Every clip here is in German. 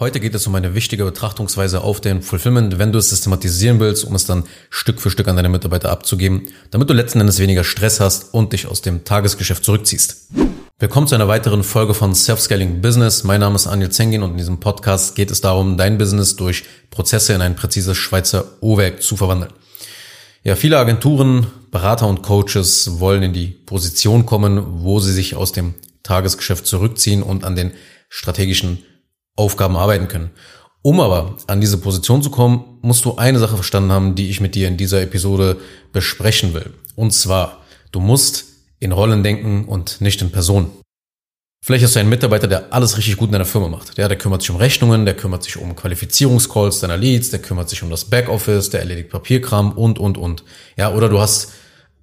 Heute geht es um eine wichtige Betrachtungsweise auf den Fulfillment, wenn du es systematisieren willst, um es dann Stück für Stück an deine Mitarbeiter abzugeben, damit du letzten Endes weniger Stress hast und dich aus dem Tagesgeschäft zurückziehst. Willkommen zu einer weiteren Folge von Self-Scaling Business. Mein Name ist Anil Zengin und in diesem Podcast geht es darum, dein Business durch Prozesse in ein präzises Schweizer Uhrwerk zu verwandeln. Ja, viele Agenturen, Berater und Coaches wollen in die Position kommen, wo sie sich aus dem Tagesgeschäft zurückziehen und an den strategischen Aufgaben arbeiten können. Um aber an diese Position zu kommen, musst du eine Sache verstanden haben, die ich mit dir in dieser Episode besprechen will. Und zwar, du musst in Rollen denken und nicht in Personen. Vielleicht hast du einen Mitarbeiter, der alles richtig gut in deiner Firma macht. Der, der kümmert sich um Rechnungen, der kümmert sich um Qualifizierungscalls deiner Leads, der kümmert sich um das Backoffice, der erledigt Papierkram und, und, und. Ja, oder du hast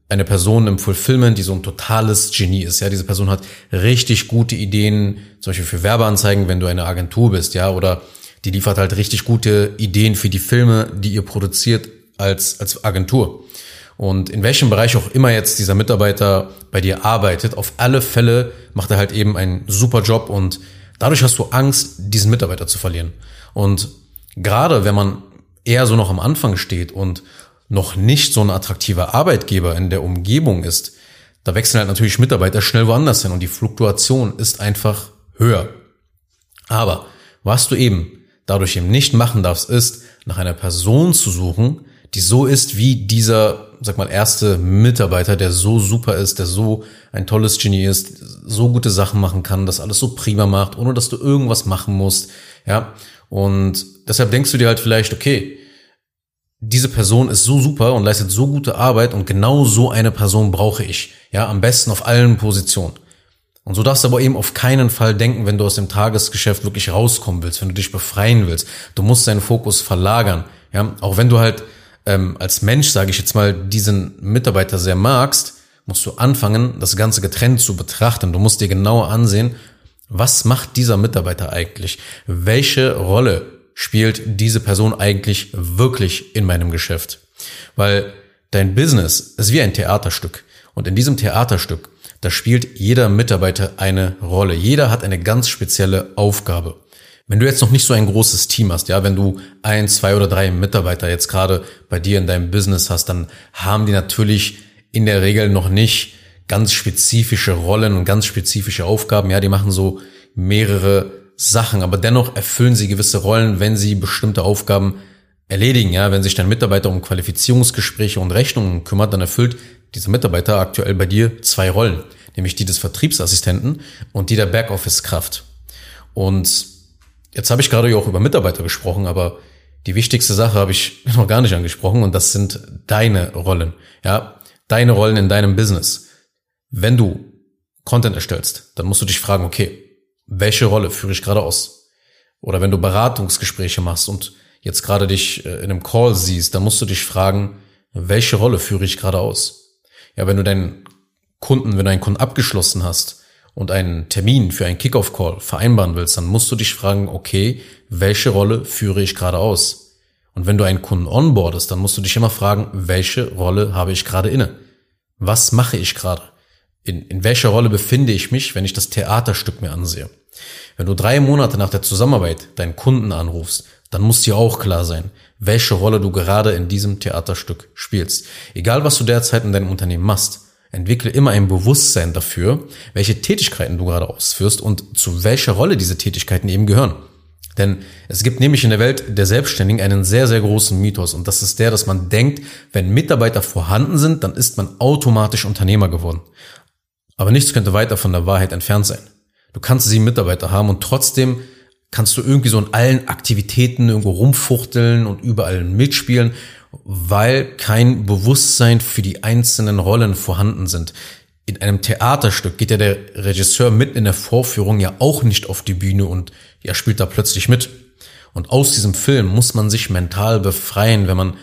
eine Person im Fulfillment, die so ein totales Genie ist. Ja, diese Person hat richtig gute Ideen, zum Beispiel für Werbeanzeigen, wenn du eine Agentur bist, ja, oder die liefert halt richtig gute Ideen für die Filme, die ihr produziert als, als Agentur. Und in welchem Bereich auch immer jetzt dieser Mitarbeiter bei dir arbeitet, auf alle Fälle macht er halt eben einen super Job und dadurch hast du Angst, diesen Mitarbeiter zu verlieren. Und gerade wenn man eher so noch am Anfang steht und noch nicht so ein attraktiver Arbeitgeber in der Umgebung ist, da wechseln halt natürlich Mitarbeiter schnell woanders hin und die Fluktuation ist einfach höher. Aber was du eben dadurch eben nicht machen darfst, ist, nach einer Person zu suchen, die so ist wie dieser, sag mal, erste Mitarbeiter, der so super ist, der so ein tolles Genie ist, so gute Sachen machen kann, das alles so prima macht, ohne dass du irgendwas machen musst, ja. Und deshalb denkst du dir halt vielleicht, okay, diese Person ist so super und leistet so gute Arbeit und genau so eine Person brauche ich. Ja, am besten auf allen Positionen. Und so darfst du aber eben auf keinen Fall denken, wenn du aus dem Tagesgeschäft wirklich rauskommen willst, wenn du dich befreien willst. Du musst deinen Fokus verlagern. Ja, auch wenn du halt ähm, als Mensch, sage ich jetzt mal, diesen Mitarbeiter sehr magst, musst du anfangen, das Ganze getrennt zu betrachten. Du musst dir genauer ansehen, was macht dieser Mitarbeiter eigentlich? Welche Rolle spielt diese Person eigentlich wirklich in meinem Geschäft? Weil dein Business ist wie ein Theaterstück. Und in diesem Theaterstück, da spielt jeder Mitarbeiter eine Rolle. Jeder hat eine ganz spezielle Aufgabe. Wenn du jetzt noch nicht so ein großes Team hast, ja, wenn du ein, zwei oder drei Mitarbeiter jetzt gerade bei dir in deinem Business hast, dann haben die natürlich in der Regel noch nicht ganz spezifische Rollen und ganz spezifische Aufgaben. Ja, die machen so mehrere Sachen, aber dennoch erfüllen sie gewisse Rollen, wenn sie bestimmte Aufgaben erledigen. Ja, wenn sich dein Mitarbeiter um Qualifizierungsgespräche und Rechnungen kümmert, dann erfüllt dieser Mitarbeiter aktuell bei dir zwei Rollen, nämlich die des Vertriebsassistenten und die der Backoffice-Kraft. Und jetzt habe ich gerade auch über Mitarbeiter gesprochen, aber die wichtigste Sache habe ich noch gar nicht angesprochen und das sind deine Rollen. Ja, deine Rollen in deinem Business. Wenn du Content erstellst, dann musst du dich fragen, okay, welche Rolle führe ich gerade aus? Oder wenn du Beratungsgespräche machst und jetzt gerade dich äh, in einem Call siehst, dann musst du dich fragen, welche Rolle führe ich gerade aus? Ja, wenn du deinen Kunden, wenn du einen Kunden abgeschlossen hast und einen Termin für einen Kickoff-Call vereinbaren willst, dann musst du dich fragen, okay, welche Rolle führe ich gerade aus? Und wenn du einen Kunden onboardest, dann musst du dich immer fragen, welche Rolle habe ich gerade inne? Was mache ich gerade? In, in welcher Rolle befinde ich mich, wenn ich das Theaterstück mir ansehe. Wenn du drei Monate nach der Zusammenarbeit deinen Kunden anrufst, dann muss dir auch klar sein, welche Rolle du gerade in diesem Theaterstück spielst. Egal was du derzeit in deinem Unternehmen machst, entwickle immer ein Bewusstsein dafür, welche Tätigkeiten du gerade ausführst und zu welcher Rolle diese Tätigkeiten eben gehören. Denn es gibt nämlich in der Welt der Selbstständigen einen sehr, sehr großen Mythos und das ist der, dass man denkt, wenn Mitarbeiter vorhanden sind, dann ist man automatisch Unternehmer geworden. Aber nichts könnte weiter von der Wahrheit entfernt sein. Du kannst sieben Mitarbeiter haben und trotzdem kannst du irgendwie so in allen Aktivitäten irgendwo rumfuchteln und überall mitspielen, weil kein Bewusstsein für die einzelnen Rollen vorhanden sind. In einem Theaterstück geht ja der Regisseur mitten in der Vorführung ja auch nicht auf die Bühne und ja spielt da plötzlich mit. Und aus diesem Film muss man sich mental befreien, wenn man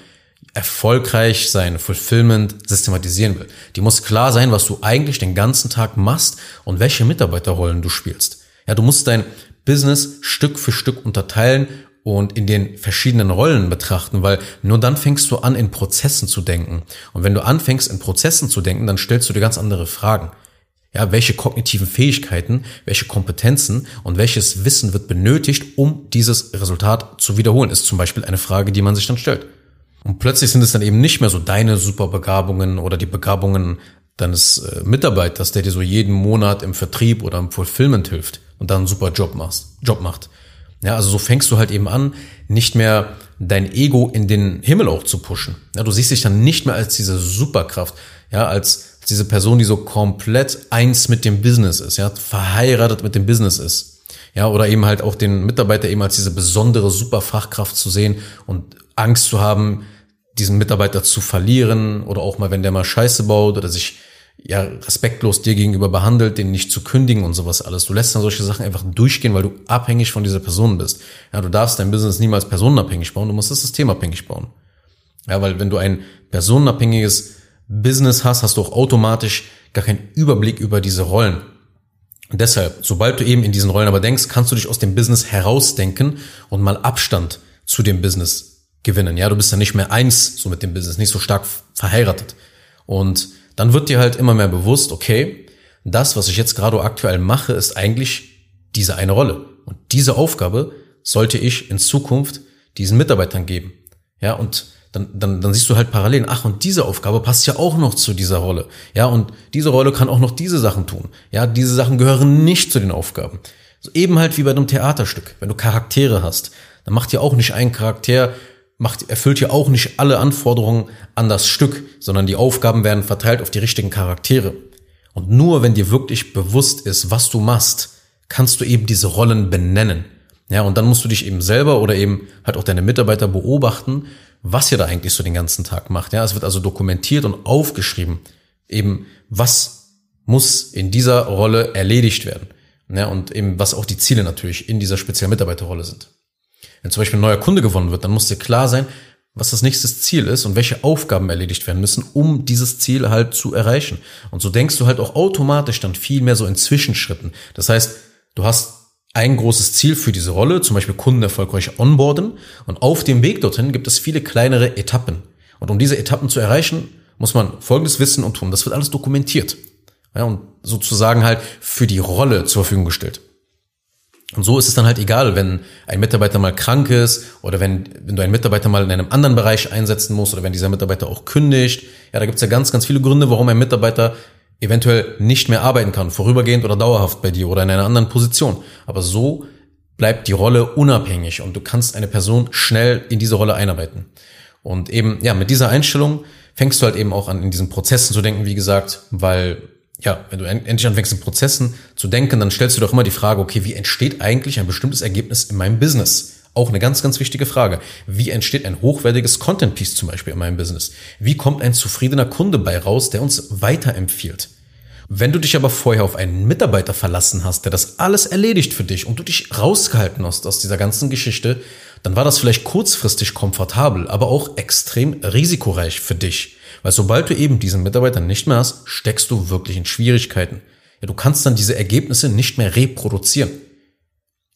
erfolgreich sein Fulfillment systematisieren will. Die muss klar sein, was du eigentlich den ganzen Tag machst und welche Mitarbeiterrollen du spielst. Ja, du musst dein Business Stück für Stück unterteilen und in den verschiedenen Rollen betrachten, weil nur dann fängst du an, in Prozessen zu denken. Und wenn du anfängst, in Prozessen zu denken, dann stellst du dir ganz andere Fragen. Ja, welche kognitiven Fähigkeiten, welche Kompetenzen und welches Wissen wird benötigt, um dieses Resultat zu wiederholen, ist zum Beispiel eine Frage, die man sich dann stellt. Und plötzlich sind es dann eben nicht mehr so deine Superbegabungen oder die Begabungen deines äh, Mitarbeiters, der dir so jeden Monat im Vertrieb oder im Fulfillment hilft und dann einen super Job machst, Job macht. Ja, also so fängst du halt eben an, nicht mehr dein Ego in den Himmel auch zu pushen. Ja, du siehst dich dann nicht mehr als diese Superkraft, ja, als diese Person, die so komplett eins mit dem Business ist, ja, verheiratet mit dem Business ist. Ja, oder eben halt auch den Mitarbeiter eben als diese besondere Superfachkraft zu sehen und Angst zu haben, diesen Mitarbeiter zu verlieren oder auch mal, wenn der mal Scheiße baut oder sich ja respektlos dir gegenüber behandelt, den nicht zu kündigen und sowas alles. Du lässt dann solche Sachen einfach durchgehen, weil du abhängig von dieser Person bist. Ja, du darfst dein Business niemals personenabhängig bauen, du musst das systemabhängig bauen. Ja, weil wenn du ein personenabhängiges Business hast, hast du auch automatisch gar keinen Überblick über diese Rollen. Und deshalb, sobald du eben in diesen Rollen aber denkst, kannst du dich aus dem Business herausdenken und mal Abstand zu dem Business gewinnen. Ja, du bist ja nicht mehr eins so mit dem Business, nicht so stark verheiratet. Und dann wird dir halt immer mehr bewusst, okay, das, was ich jetzt gerade aktuell mache, ist eigentlich diese eine Rolle. Und diese Aufgabe sollte ich in Zukunft diesen Mitarbeitern geben. Ja, und dann, dann, dann siehst du halt parallel, ach, und diese Aufgabe passt ja auch noch zu dieser Rolle. Ja, und diese Rolle kann auch noch diese Sachen tun. Ja, diese Sachen gehören nicht zu den Aufgaben. So eben halt wie bei einem Theaterstück. Wenn du Charaktere hast, dann macht ja auch nicht ein Charakter macht, erfüllt ja auch nicht alle Anforderungen an das Stück, sondern die Aufgaben werden verteilt auf die richtigen Charaktere. Und nur wenn dir wirklich bewusst ist, was du machst, kannst du eben diese Rollen benennen. Ja, und dann musst du dich eben selber oder eben halt auch deine Mitarbeiter beobachten, was ihr da eigentlich so den ganzen Tag macht. Ja, es wird also dokumentiert und aufgeschrieben, eben was muss in dieser Rolle erledigt werden. Ja, und eben was auch die Ziele natürlich in dieser speziellen Mitarbeiterrolle sind. Wenn zum Beispiel ein neuer Kunde gewonnen wird, dann muss dir klar sein, was das nächste Ziel ist und welche Aufgaben erledigt werden müssen, um dieses Ziel halt zu erreichen. Und so denkst du halt auch automatisch dann viel mehr so in Zwischenschritten. Das heißt, du hast ein großes Ziel für diese Rolle, zum Beispiel Kunden erfolgreich onboarden. Und auf dem Weg dorthin gibt es viele kleinere Etappen. Und um diese Etappen zu erreichen, muss man Folgendes wissen und tun. Das wird alles dokumentiert. Ja, und sozusagen halt für die Rolle zur Verfügung gestellt. Und so ist es dann halt egal, wenn ein Mitarbeiter mal krank ist oder wenn, wenn du einen Mitarbeiter mal in einem anderen Bereich einsetzen musst oder wenn dieser Mitarbeiter auch kündigt. Ja, da gibt's ja ganz, ganz viele Gründe, warum ein Mitarbeiter eventuell nicht mehr arbeiten kann, vorübergehend oder dauerhaft bei dir oder in einer anderen Position. Aber so bleibt die Rolle unabhängig und du kannst eine Person schnell in diese Rolle einarbeiten. Und eben, ja, mit dieser Einstellung fängst du halt eben auch an, in diesen Prozessen zu denken, wie gesagt, weil ja, wenn du endlich anfängst in Prozessen zu denken, dann stellst du doch immer die Frage, okay, wie entsteht eigentlich ein bestimmtes Ergebnis in meinem Business? Auch eine ganz, ganz wichtige Frage. Wie entsteht ein hochwertiges Content Piece zum Beispiel in meinem Business? Wie kommt ein zufriedener Kunde bei raus, der uns weiterempfiehlt? Wenn du dich aber vorher auf einen Mitarbeiter verlassen hast, der das alles erledigt für dich und du dich rausgehalten hast aus dieser ganzen Geschichte, dann war das vielleicht kurzfristig komfortabel, aber auch extrem risikoreich für dich. Weil sobald du eben diesen Mitarbeiter nicht mehr hast, steckst du wirklich in Schwierigkeiten. Ja, du kannst dann diese Ergebnisse nicht mehr reproduzieren.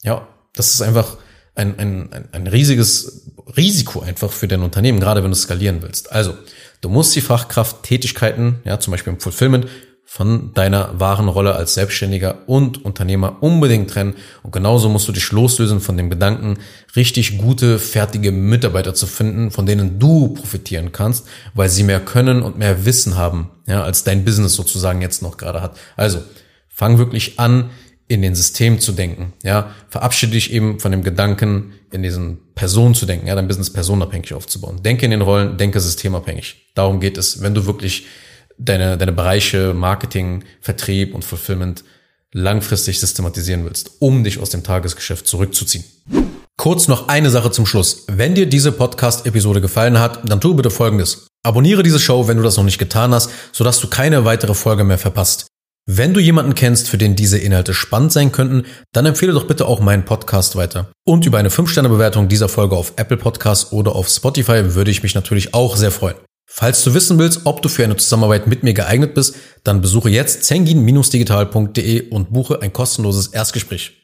Ja, das ist einfach ein, ein, ein riesiges Risiko einfach für dein Unternehmen, gerade wenn du skalieren willst. Also, du musst die Fachkrafttätigkeiten, ja, zum Beispiel im Fulfillment, von deiner wahren Rolle als Selbstständiger und Unternehmer unbedingt trennen. Und genauso musst du dich loslösen von dem Gedanken, richtig gute, fertige Mitarbeiter zu finden, von denen du profitieren kannst, weil sie mehr können und mehr Wissen haben, ja, als dein Business sozusagen jetzt noch gerade hat. Also, fang wirklich an, in den System zu denken, ja. Verabschiede dich eben von dem Gedanken, in diesen Personen zu denken, ja, dein Business personenabhängig aufzubauen. Denke in den Rollen, denke systemabhängig. Darum geht es, wenn du wirklich deine, deine Bereiche Marketing, Vertrieb und Fulfillment langfristig systematisieren willst, um dich aus dem Tagesgeschäft zurückzuziehen. Kurz noch eine Sache zum Schluss. Wenn dir diese Podcast-Episode gefallen hat, dann tu bitte Folgendes. Abonniere diese Show, wenn du das noch nicht getan hast, sodass du keine weitere Folge mehr verpasst. Wenn du jemanden kennst, für den diese Inhalte spannend sein könnten, dann empfehle doch bitte auch meinen Podcast weiter. Und über eine 5-Sterne-Bewertung dieser Folge auf Apple Podcasts oder auf Spotify würde ich mich natürlich auch sehr freuen. Falls du wissen willst, ob du für eine Zusammenarbeit mit mir geeignet bist, dann besuche jetzt zengin-digital.de und buche ein kostenloses Erstgespräch.